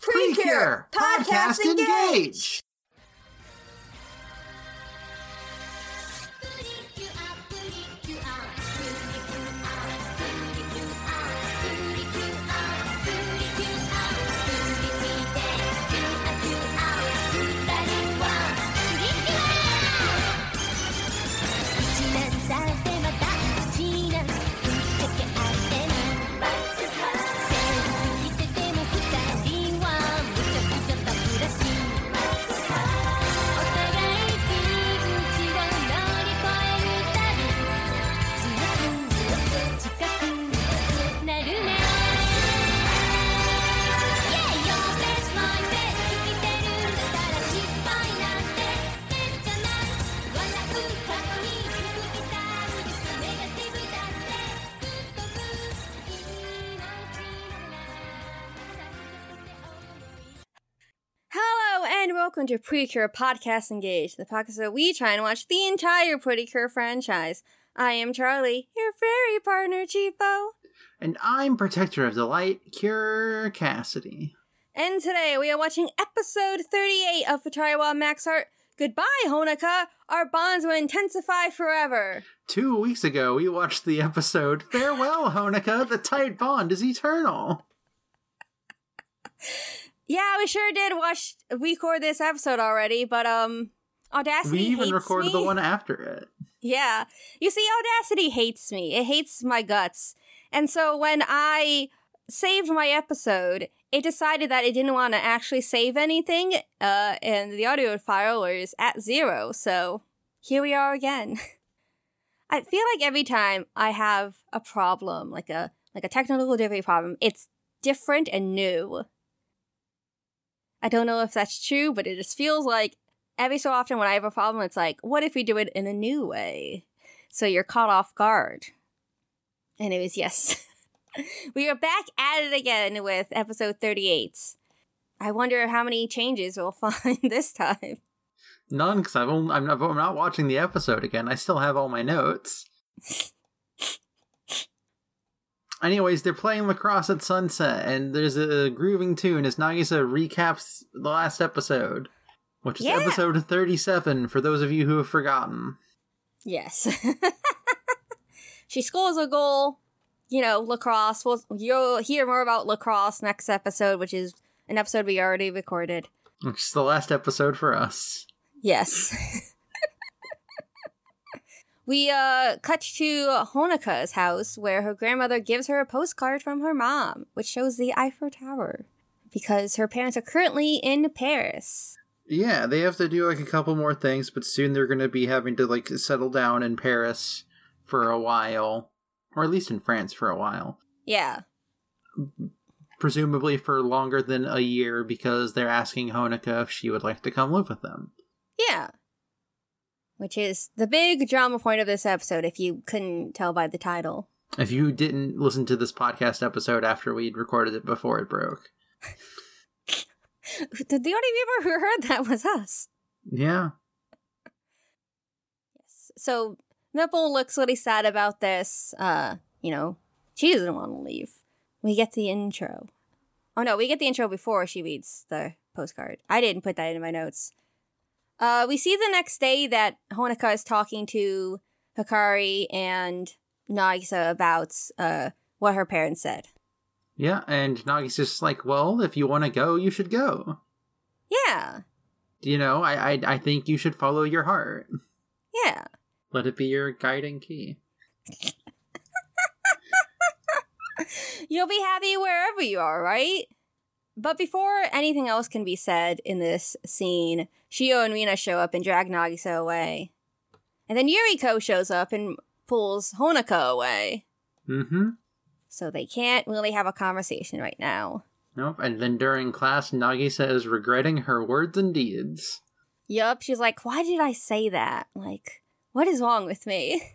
Precure Podcast Engage. Welcome to Pretty Cure Podcast Engage, the podcast where we try and watch the entire Pretty Cure franchise. I am Charlie, your fairy partner, Cheapo. And I'm Protector of Delight, Cure Cassidy. And today we are watching episode 38 of Futari wa Max Heart. Goodbye, Honoka. Our bonds will intensify forever. Two weeks ago, we watched the episode Farewell, Honoka, the tight bond is eternal. Yeah, we sure did watch record this episode already, but um Audacity We even recorded me. the one after it. Yeah. You see, Audacity hates me. It hates my guts. And so when I saved my episode, it decided that it didn't want to actually save anything, uh, and the audio file was at zero. So here we are again. I feel like every time I have a problem, like a like a technical difficulty problem, it's different and new. I don't know if that's true, but it just feels like every so often when I have a problem, it's like, what if we do it in a new way? So you're caught off guard. Anyways, yes. we are back at it again with episode 38. I wonder how many changes we'll find this time. None, because I'm, I'm, not, I'm not watching the episode again. I still have all my notes. Anyways, they're playing lacrosse at sunset, and there's a grooving tune as Nagisa recaps the last episode, which is Yeah. episode 37 for those of you who have forgotten. Yes. she scores a goal. You know, lacrosse. We'll, you'll hear more about lacrosse next episode, which is an episode we already recorded. Which is the last episode for us. Yes. we uh cut to Honoka's house where her grandmother gives her a postcard from her mom, which shows the Eiffel Tower. Because her parents are currently in Paris. Yeah, they have to do like a couple more things, but soon they're going to be having to like settle down in Paris for a while, or at least in France for a while. Yeah. Presumably for longer than a year because they're asking Honoka if she would like to come live with them. Yeah. Which is the big drama point of this episode, if you couldn't tell by the title. If you didn't listen to this podcast episode after we'd recorded it before it broke. The, only people who heard that was us. Yeah. Yes. So Mipple looks really sad about this. Uh, you know, she doesn't want to leave. We get the intro. Oh no, we get the intro before she reads the postcard. I didn't put that in my notes. Uh, we see the next day that Honoka is talking to Hikari and Nagisa about uh what her parents said. Yeah, and Nagi's just like, well, if you want to go, you should go. Yeah, You know, I, I I think you should follow your heart. yeah. Let it be your guiding key. You'll be happy wherever you are, right? But before anything else can be said in this scene, Shiho and Rina show up and drag Nagisa away. And then Yuriko shows up and pulls Honoka away. Mm-hmm. So they can't really have a conversation right now. Nope. And then during class, Nagisa is regretting her words and deeds. Yup, she's like, why did I say that? Like, what is wrong with me?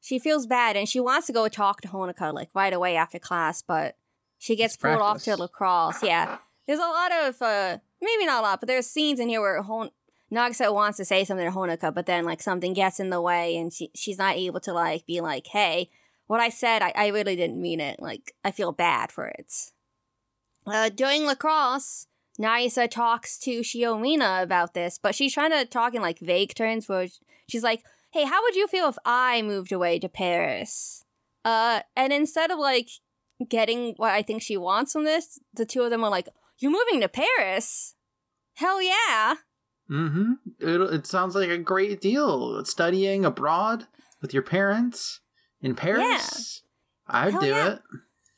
She feels bad and she wants to go talk to Honoka like right away after class, but she gets It's pulled off to lacrosse. Yeah. There's a lot of uh maybe not a lot, but there's scenes in here where Hon- Nagisa wants to say something to Honoka, but then like something gets in the way and she she's not able to like be like, hey, what I said, I, I really didn't mean it. Like, I feel bad for it. Uh, during lacrosse, Nagisa talks to Shiomina about this, but she's trying to talk in like vague terms where she's like, hey, how would you feel if I moved away to Paris? Uh, and instead of like getting what I think she wants from this, the two of them are like, you're moving to Paris? Hell yeah. Mm-hmm. It, it sounds like a great deal. Studying abroad with your parents in Paris. yeah. I'd Hell do yeah. it.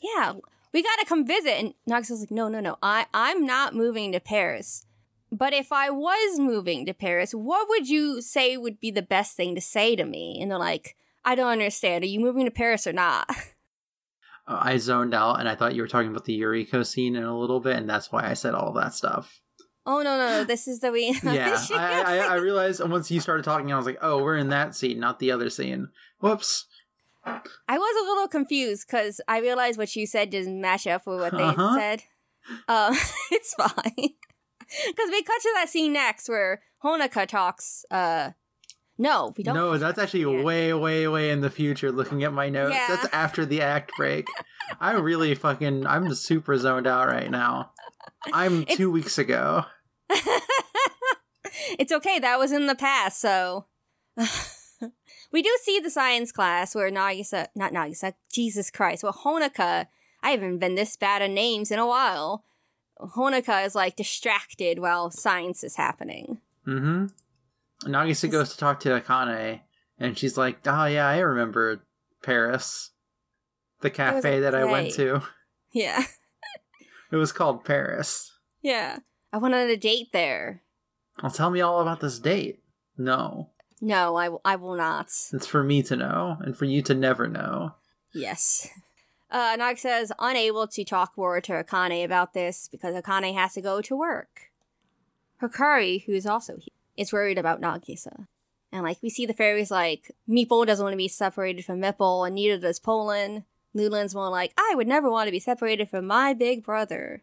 Yeah, we gotta come visit. And Nagisa's like, no, no, no. I, I'm not moving to Paris. But if I was moving to Paris, what would you say would be the best thing to say to me? And they're like, I don't understand. Are you moving to Paris or not? Uh, I zoned out and I thought you were talking about the Yuriko scene in a little bit, and that's why I said all that stuff. Oh no, no, no! This is the we. yeah, I, I, I realized once you started talking, I was like, oh, we're in that scene, not the other scene. Whoops. I was a little confused because I realized what you said didn't match up with what they Uh-huh. said. Um, it's fine because we cut to that scene next where Honoka talks. Uh, no, we don't. No, that's actually way, way, way in the future. Looking at my notes, Yeah. that's after the act break. I'm really fucking, I'm super zoned out right now. I'm It's- two weeks ago. it's okay. That was in the past, so we do see the science class where Nagisa, not Nagisa, Jesus Christ, well Honoka. I haven't been this bad at names in a while. Honoka is like distracted while science is happening. Mm-hmm. Nagisa goes to talk to Akane, and she's like, "Oh yeah, I remember Paris, the cafe that I went to. Yeah, It was called Paris. yeah. I went on a date there. Well, tell me all about this date. No, No, I, w- I will not. it's for me to know, and for you to never know. Yes. Uh, Nagisa is unable to talk more to Akane about this because Akane has to go to work. Hikari, who is also here, is worried about Nagisa. And like we see the fairies like Mepple doesn't want to be separated from Mipple, and neither does Porun. Lulun's more like, I would never want to be separated from my big brother.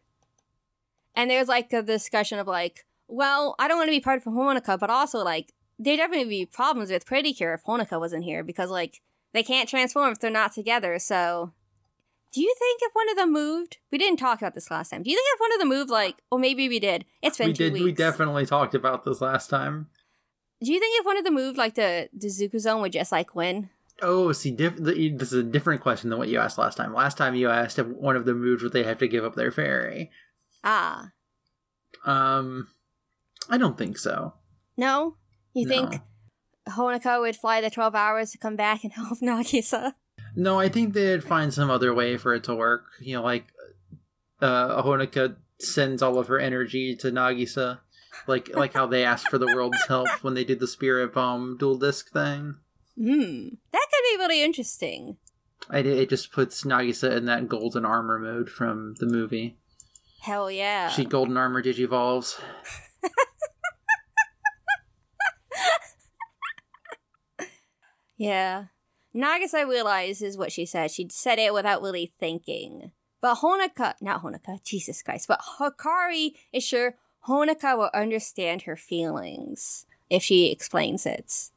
And there's like a discussion of like, well, I don't want to be part of Honoka, but also like there'd definitely be problems with Pretty Cure if Honoka wasn't here because like they can't transform if they're not together. So, do you think if one of them moved? We didn't talk about this last time. Do you think if one of them moved, like, or maybe we did? It's been we two did. weeks. We definitely talked about this last time. Do you think if one of them moved, like the the Zuku Zone would just like win? Oh, see, diff- the, this is a different question than what you asked last time. Last time you asked if one of them moved, would they have to give up their fairy? Ah, Um, I don't think so. no. You No. think Honoka would fly the twelve hours to come back and help Nagisa? No, I think they'd find some other way for it to work. You know, like uh Honoka sends all of her energy to Nagisa. Like like how they asked for the world's help when they did the spirit bomb dual disc thing. Hmm, that could be really interesting. I it just puts Nagisa in that golden armor mode from the movie. Hell yeah! She golden armor digivolves. Yeah. Nagisa realizes what she said. She said it without really thinking. But Honoka, not Honoka, Jesus Christ, but Hikari is sure Honoka will understand her feelings if she explains it.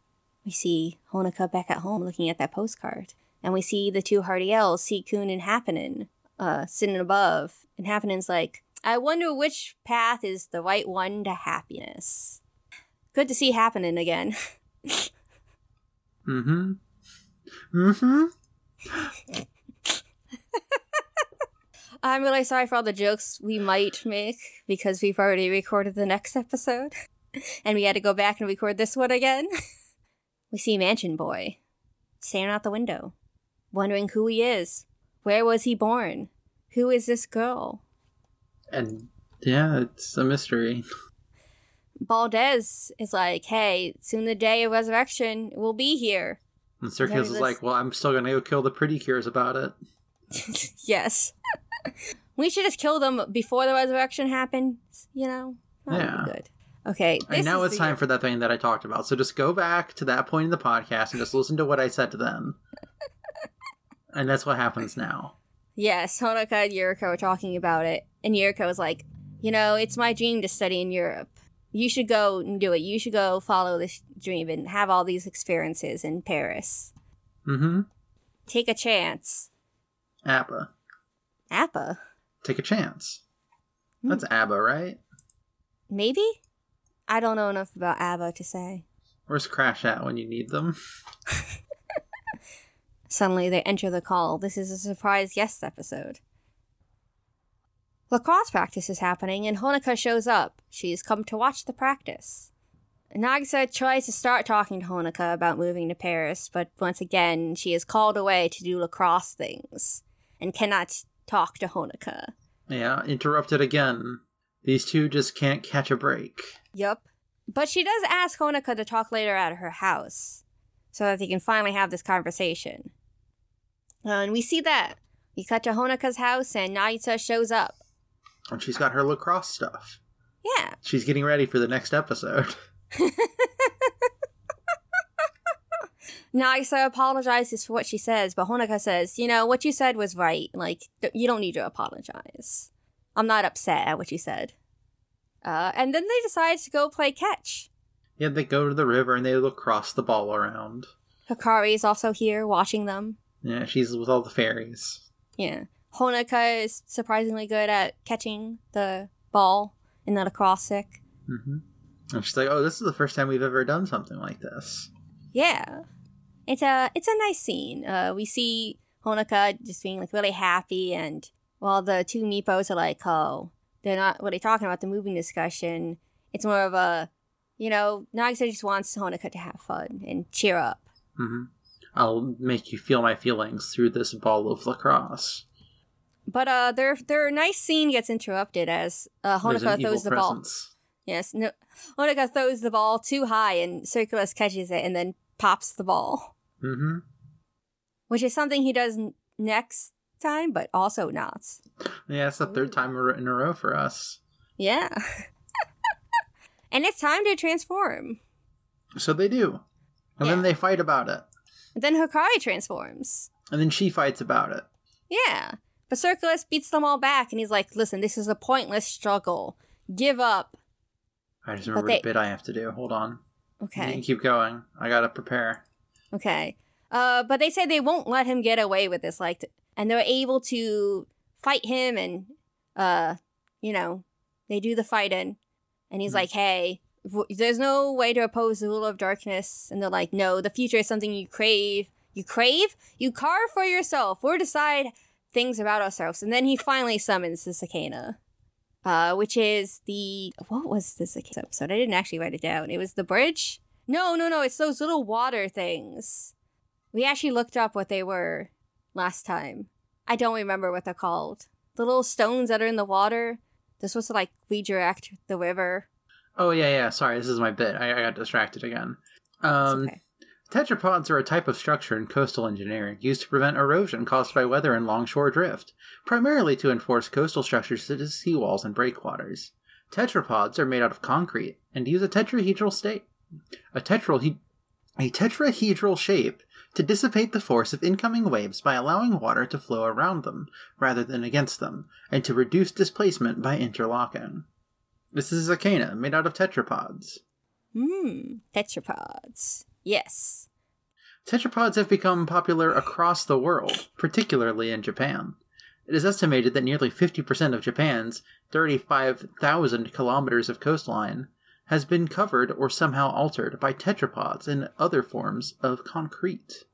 We see Honoka back at home looking at that postcard. And we see the two Hardy Elves, Seekun and Happenin, uh, sitting above. And Happenin's like, I wonder which path is the right one to happiness. Good to see Happenin again. Mm-hmm. Mm-hmm. I'm really sorry for all the jokes we might make because we've already recorded the next episode and we had to go back and record this one again. we see Mansion Boy staring out the window, wondering who he is. Where was he born? Who is this girl? And yeah, it's a mystery. Baldes is like, hey, soon the day of resurrection will be here. And Circus is like, well, I'm still gonna go kill the pretty cures about it. yes. we should just kill them before the resurrection happens, you know? That Yeah. good. Okay. And now it's time for that thing that I talked about. So just go back to that point in the podcast and just listen to what I said to them. and that's what happens now. Yes, Honoka and Yuriko are talking about it, and Yuriko is like, "You know, it's my dream to study in Europe. You should go and do it. You should go follow this dream and have all these experiences in Paris. Mm-hmm. Take a chance." Appa. Appa. Take a chance. That's ABBA, right? Maybe? I don't know enough about ABBA to say. Where's Crash at when you need them? Suddenly they enter the call. This is a surprise guest episode. Lacrosse practice is happening and Honoka shows up. She's come to watch the practice. Nagisa tries to start talking to Honoka about moving to Paris, but once again, she is called away to do lacrosse things and cannot talk to Honoka. Yeah, interrupted again. These two just can't catch a break. Yup. But she does ask Honoka to talk later at her house so that they can finally have this conversation. Uh, and we see that. We cut to Honoka's house and Nagisa shows up. And she's got her lacrosse stuff. Yeah. She's getting ready for the next episode. Nagisa apologizes for what she says, but Honoka says, you know, what you said was right. Like, th- you don't need to apologize. I'm not upset at what you said. Uh, and then they decide to go play catch. Yeah, they go to the river and they lacrosse the ball around. Hikari is also here watching them. Yeah, she's with all the fairies. Yeah. Honoka is surprisingly good at catching the ball in the lacrosse stick. hmm And she's like, "Oh, this is the first time we've ever done something like this." Yeah. It's a it's a nice scene. Uh, we see Honoka just being like really happy, and while the two Meepos are like, oh, they're not really talking about the moving discussion. It's more of a, you know, Nagisa just wants Honoka to have fun and cheer up. hmm I'll make you feel my feelings through this ball of lacrosse. But uh, their their nice scene gets interrupted as uh, Honoka throws the ball. Yes, no, Honoka throws the ball too high, and Circulus catches it and then pops the ball, Mm-hmm. which is something he does n- next time, but also not. Yeah, it's the third time in a row for us. Yeah. and it's time to transform. So they do, and Yeah. then they fight about it, And Then Hikari transforms. and then she fights about it. Yeah. But Circulus beats them all back, and he's like, listen, this is a pointless struggle. Give up. I just remember they- the bit I have to do. Hold on. You Okay. can keep going. I gotta prepare. Okay. Uh, but they say they won't let him get away with this, like, and they're able to fight him, and uh, you know, they do the fighting, and he's Hmm. like, "Hey, w- there's no way to oppose the rule of darkness," and they're like, "No, the future is something you crave. You crave? You carve for yourself, or decide things about ourselves." And then he finally summons the Zakana. Uh, which is the what was this episode? I didn't actually write it down. It was the bridge. No, no, no. It's those little water things. We actually looked up what they were last time. I don't remember what they're called. The little stones that are in the water. They're supposed to like redirect the river. Oh yeah, yeah. Sorry, this is my bit. I, I got distracted again. Um, okay. Tetrapods are a type of structure in coastal engineering used to prevent erosion caused by weather and longshore drift, primarily to enforce coastal structures such as seawalls and breakwaters. Tetrapods are made out of concrete and use a tetrahedral state, a tetrahedral, a tetrahedral shape to dissipate the force of incoming waves by allowing water to flow around them rather than against them, and to reduce displacement by interlocking. This is a cana made out of tetrapods. Hmm. Tetrapods. Yes. Tetrapods have become popular across the world, particularly in Japan. It is estimated that nearly 50% of Japan's 35,000 kilometers of coastline has been covered or somehow altered by tetrapods and other forms of concrete.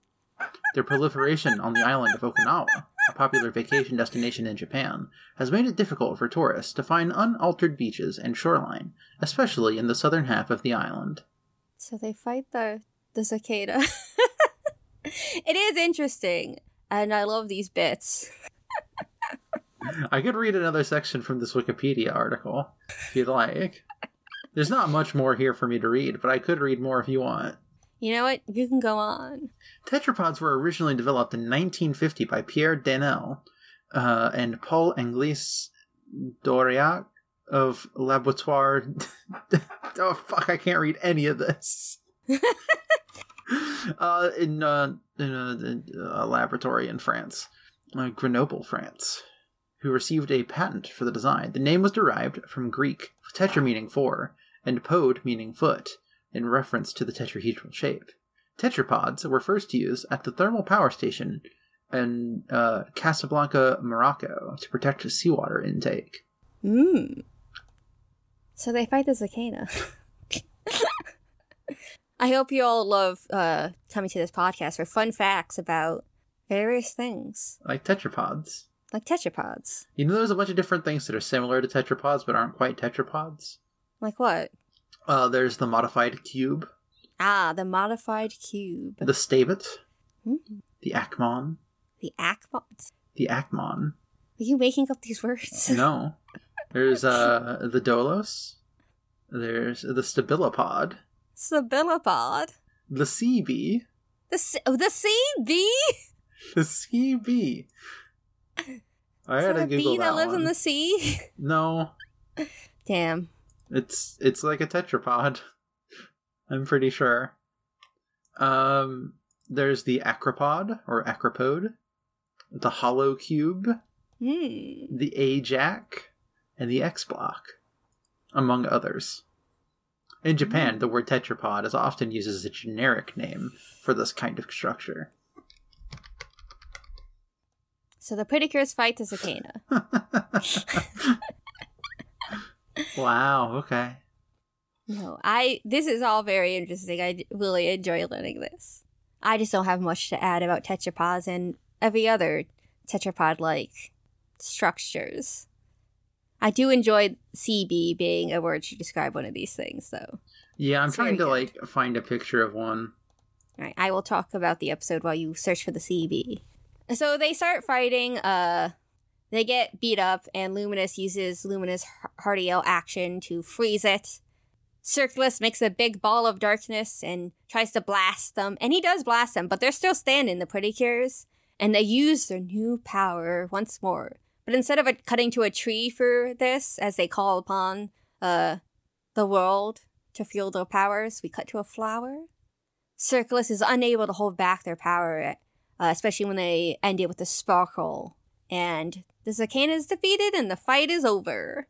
Their proliferation on the island of Okinawa, a popular vacation destination in Japan, has made it difficult for tourists to find unaltered beaches and shoreline, especially in the southern half of the island. So they fight the the Zakana. it is interesting, and I love these bits. I could read another section from this Wikipedia article if you'd like. There's not much more here for me to read, but I could read more if you want. You know what? You can go on. Tetrapods were originally developed in 1950 by Pierre Danel uh, and Paul Anglès d'Auriac of Laboratoire. oh, fuck, I can't read any of this. uh, in, uh, in, a, a laboratory in France, uh, Grenoble, France, who received a patent for the design. The name was derived from Greek tetra meaning four and pod meaning foot, in reference to the tetrahedral shape. Tetrapods were first used at the thermal power station in uh, Casablanca, Morocco, to protect seawater intake. Mmm. So they fight the Zakana. I hope you all love uh, coming to this podcast for fun facts about various things, Like tetrapods. like tetrapods. You know, there's a bunch of different things that are similar to tetrapods but aren't quite tetrapods. Like what? Uh, there's the modified cube, Ah, the modified cube. the Stabit, Hmm. the Akmon, The Akmons. the Akmon. Are you making up these words? No. There's uh the Dolos. There's the Stabilopod. Stabilopod. The Seabee. The C- oh, the Seabee. The Seabee. I Is had to a Google bee that, that lives in the sea? No, Damn. it's it's like a tetrapod. I'm pretty sure. Um, there's the acropod or Accropode, the hollow cube, Hmm. the Ajac, and the Xbloc, among others. In Japan, the mm. word tetrapod is often used as a generic name for this kind of structure. So the Pretty fight the Zakana. wow, okay. No, I. This is all very interesting. I really enjoy learning this. I just don't have much to add about tetrapods and every other tetrapod-like structures. I do enjoy Seabee being a word to describe one of these things, though. Yeah, I'm It's trying to very like find a picture of one. All right, I will talk about the episode while you search for the Seabee. So they start fighting. Uh, they get beat up, and Luminous uses Luminous Heartiel action to freeze it. Circulus makes a big ball of darkness and tries to blast them, and he does blast them, but they're still standing, the Pretty Cures, and they use their new power once more. But instead of cutting to a tree for this, as they call upon uh the world to fuel their powers, we cut to a flower. Circulus is unable to hold back their power, uh, especially when they end it with a sparkle. And the Zakana is defeated and the fight is over.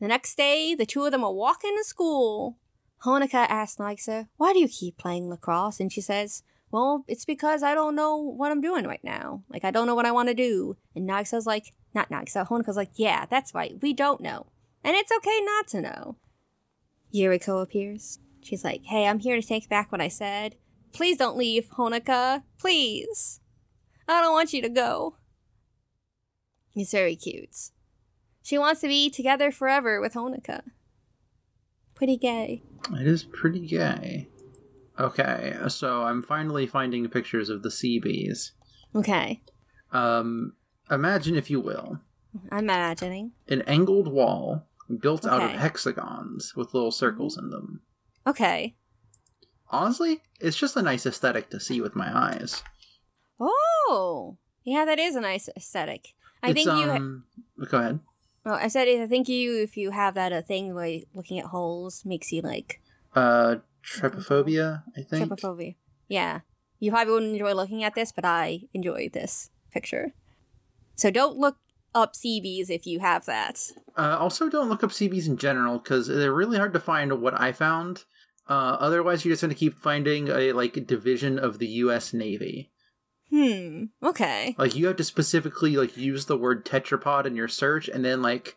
The next day, the two of them are walking to school. Honoka asks Nagisa, Why do you keep playing lacrosse? And she says, Well, it's because I don't know what I'm doing right now. Like, I don't know what I want to do. And Nagisa's like, Not Nagisa. Honoka's like, Yeah, that's right. We don't know. And it's okay not to know. Yuriko appears. She's like, Hey, I'm here to take back what I said. Please don't leave, Honoka. Please. I don't want you to go. He's very cute. She wants to be together forever with Honoka. Pretty gay. It is pretty gay. Okay, so I'm finally finding pictures of the sea bees. Okay. Um, imagine, if you will, I'm imagining. an angled wall built out of Okay. hexagons with little circles in them. Okay. Honestly, it's just a nice aesthetic to see with my eyes. Oh! Yeah, that is a nice aesthetic. I it's, think you. um, Go ahead. Well, I said I think you, if you have that a thing where looking at holes makes you like Uh, trypophobia, I think. trypophobia. Yeah, you probably wouldn't enjoy looking at this, but I enjoy this picture. So don't look up Seabees if you have that. Uh, also, don't look up Seabees in general because they're really hard to find. What I found. Uh, otherwise, you're just going to keep finding a like division of the U.S. Navy. Hmm. Okay. Like you have to specifically like use the word tetrapod in your search, and then like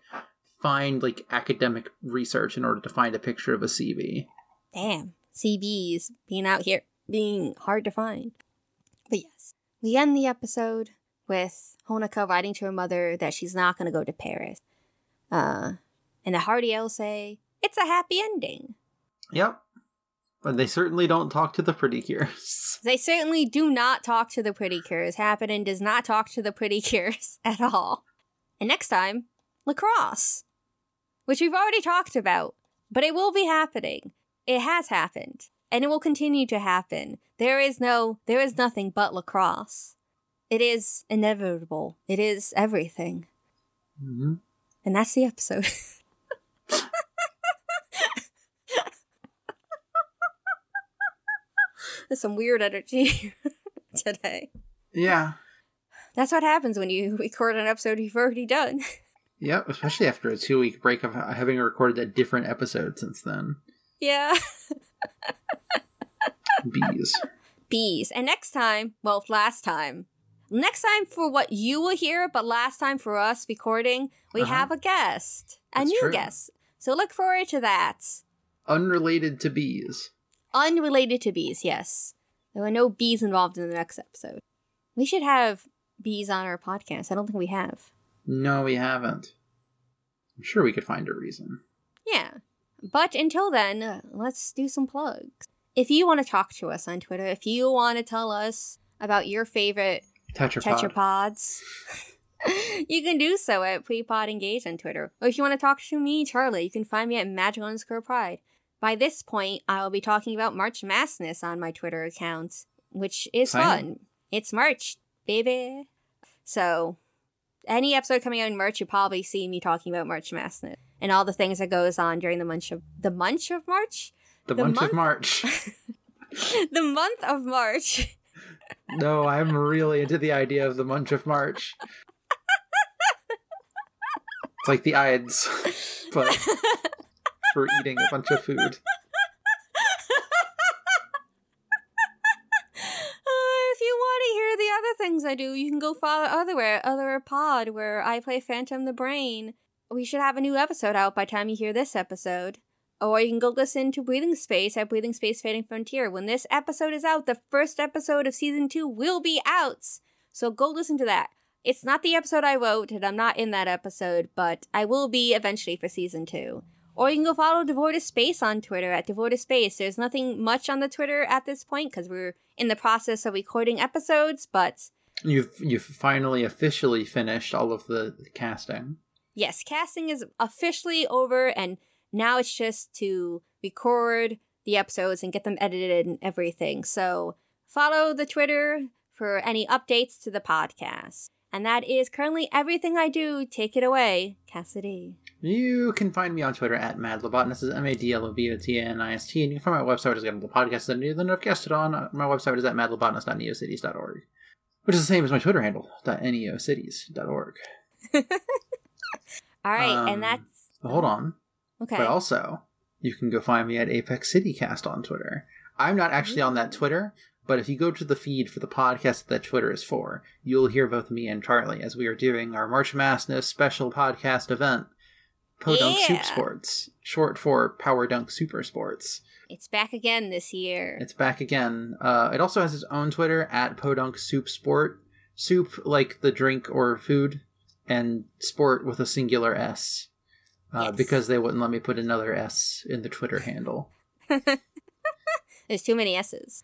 find like academic research in order to find a picture of a Seabee. Damn. Seabees being out here being hard to find. But yes, we end the episode with Honoka writing to her mother that she's not going to go to Paris. Uh, and the Heartiel say it's a happy ending. Yep. But they certainly don't talk to the pretty cures. They certainly do not talk to the Pretty Cures. Happening does not talk to the Pretty Cures at all. And next time, lacrosse, which we've already talked about, but it will be happening. It has happened, and it will continue to happen. There is no, there is nothing but lacrosse. It is inevitable. It is everything. hmm And that's the episode. There's some weird energy today. Yeah. That's what happens when you record an episode you've already done. Yeah, Especially after a two week break of having recorded a different episode since then. yeah. Bees. Bees. And next time, well, last time, Next time for what you will hear, but last time for us recording, we Uh-huh. have a guest, a That's new true. guest. So look forward to that. Unrelated to bees. Unrelated to bees, yes. There were no bees involved in the next episode. We should have bees on our podcast. I don't think we have. No, we haven't. I'm sure we could find a reason. Yeah. But until then, let's do some plugs. If you want to talk to us on Twitter, if you want to tell us about your favorite Tetrapod. tetrapods, you can do so at Prepod Engage on Twitter. Or if you want to talk to me, Charlie, you can find me at magical underscore pride. By this point, I will be talking about March Massness on my Twitter account, which is fun. It's March, baby. So, any episode coming out in March, you'll probably see me talking about March Massness and all the things that goes on during the month of the month of March, the, the month month- of March. the month of March. no, I'm really into the idea of the Munch of March. It's like the Ides, but for eating a bunch of food. Uh, if you want to hear the other things I do, you can go follow otherwhere, other pod where I play Phantom the Brain. We should have a new episode out by the time you hear this episode. Or you can go listen to Breathing Space at Breathing Space Fading Frontier. When this episode is out, the first episode of season two will be out. So go listen to that. It's not the episode I wrote, and I'm not in that episode, but I will be eventually for season two. Or you can go follow Devoted Space on Twitter at Devoted Space. There's nothing much on the Twitter at this point because we're in the process of recording episodes, but You've you've finally officially finished all of the casting. yes, casting is officially over, and now it's just to record the episodes and get them edited and everything. So follow the Twitter for any updates to the podcast. And that is currently everything I do. Take it away, Cassidy. You can find me on Twitter at madlobotanist, is M-A-D-L-O-B-O-T-A-N-I-S-T, and you can find my website is getting the podcast that I I've guested on. My website is at madlobotanist.neocities.org, which is the same as my Twitter handle, .neocities.org. All right, Um, and that's hold on. Okay. But also, you can go find me at Apex City Cast on Twitter. I'm not actually on that Twitter, but if you go to the feed for the podcast that, Twitter is for, you'll hear both me and Charlie as we are doing our March Madness special podcast event, Podunk Yeah. Soup Sports, short for Power Dunk Super Sports. It's back again this year. It's back again. Uh, it also has its own Twitter at Podunk Soup Sport. Soup like the drink or food, and sport with a singular S. Uh, Yes. Because they wouldn't let me put another S in the Twitter handle. There's too many S's.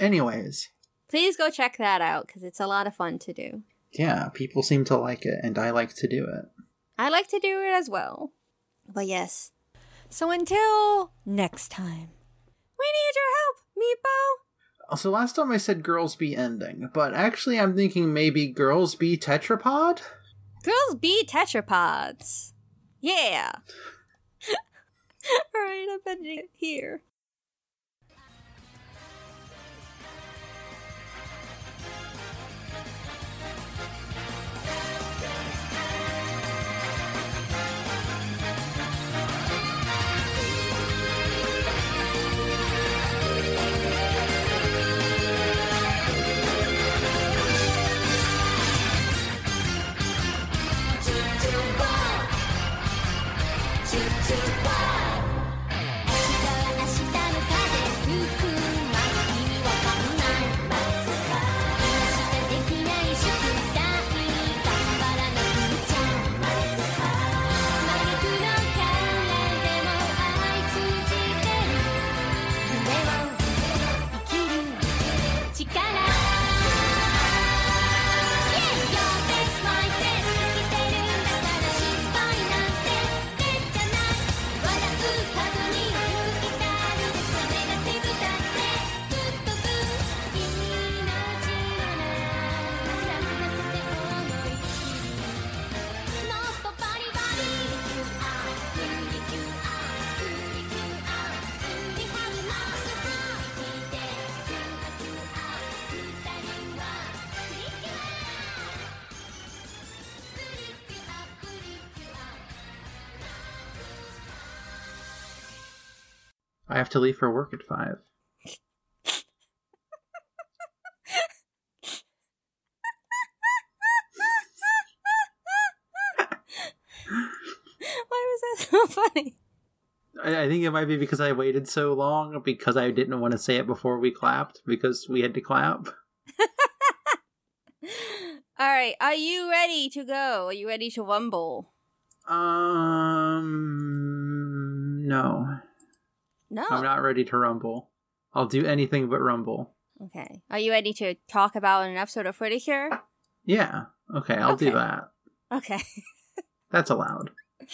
Anyways, Please go check that out because it's a lot of fun to do. yeah, people seem to like it, and I like to do it. I like to do it as well. But yes. So until next time, we need your help, Meepo. So last time I said girls be ending, but actually I'm thinking maybe girls be tetrapod? Girls be tetrapods. Yeah. I'm ending it here. I have to leave for work at five. Why was that so funny? I, I think it might be because I waited so long because I didn't want to say it before we clapped because we had to clap. All right, are you ready to go? Are you ready to wumble? Um, no. No. I'm not ready to rumble. I'll do anything but rumble. Okay. Are you ready to talk about an episode of Pretty Cure? Yeah, okay, I'll do that. Okay. That's allowed.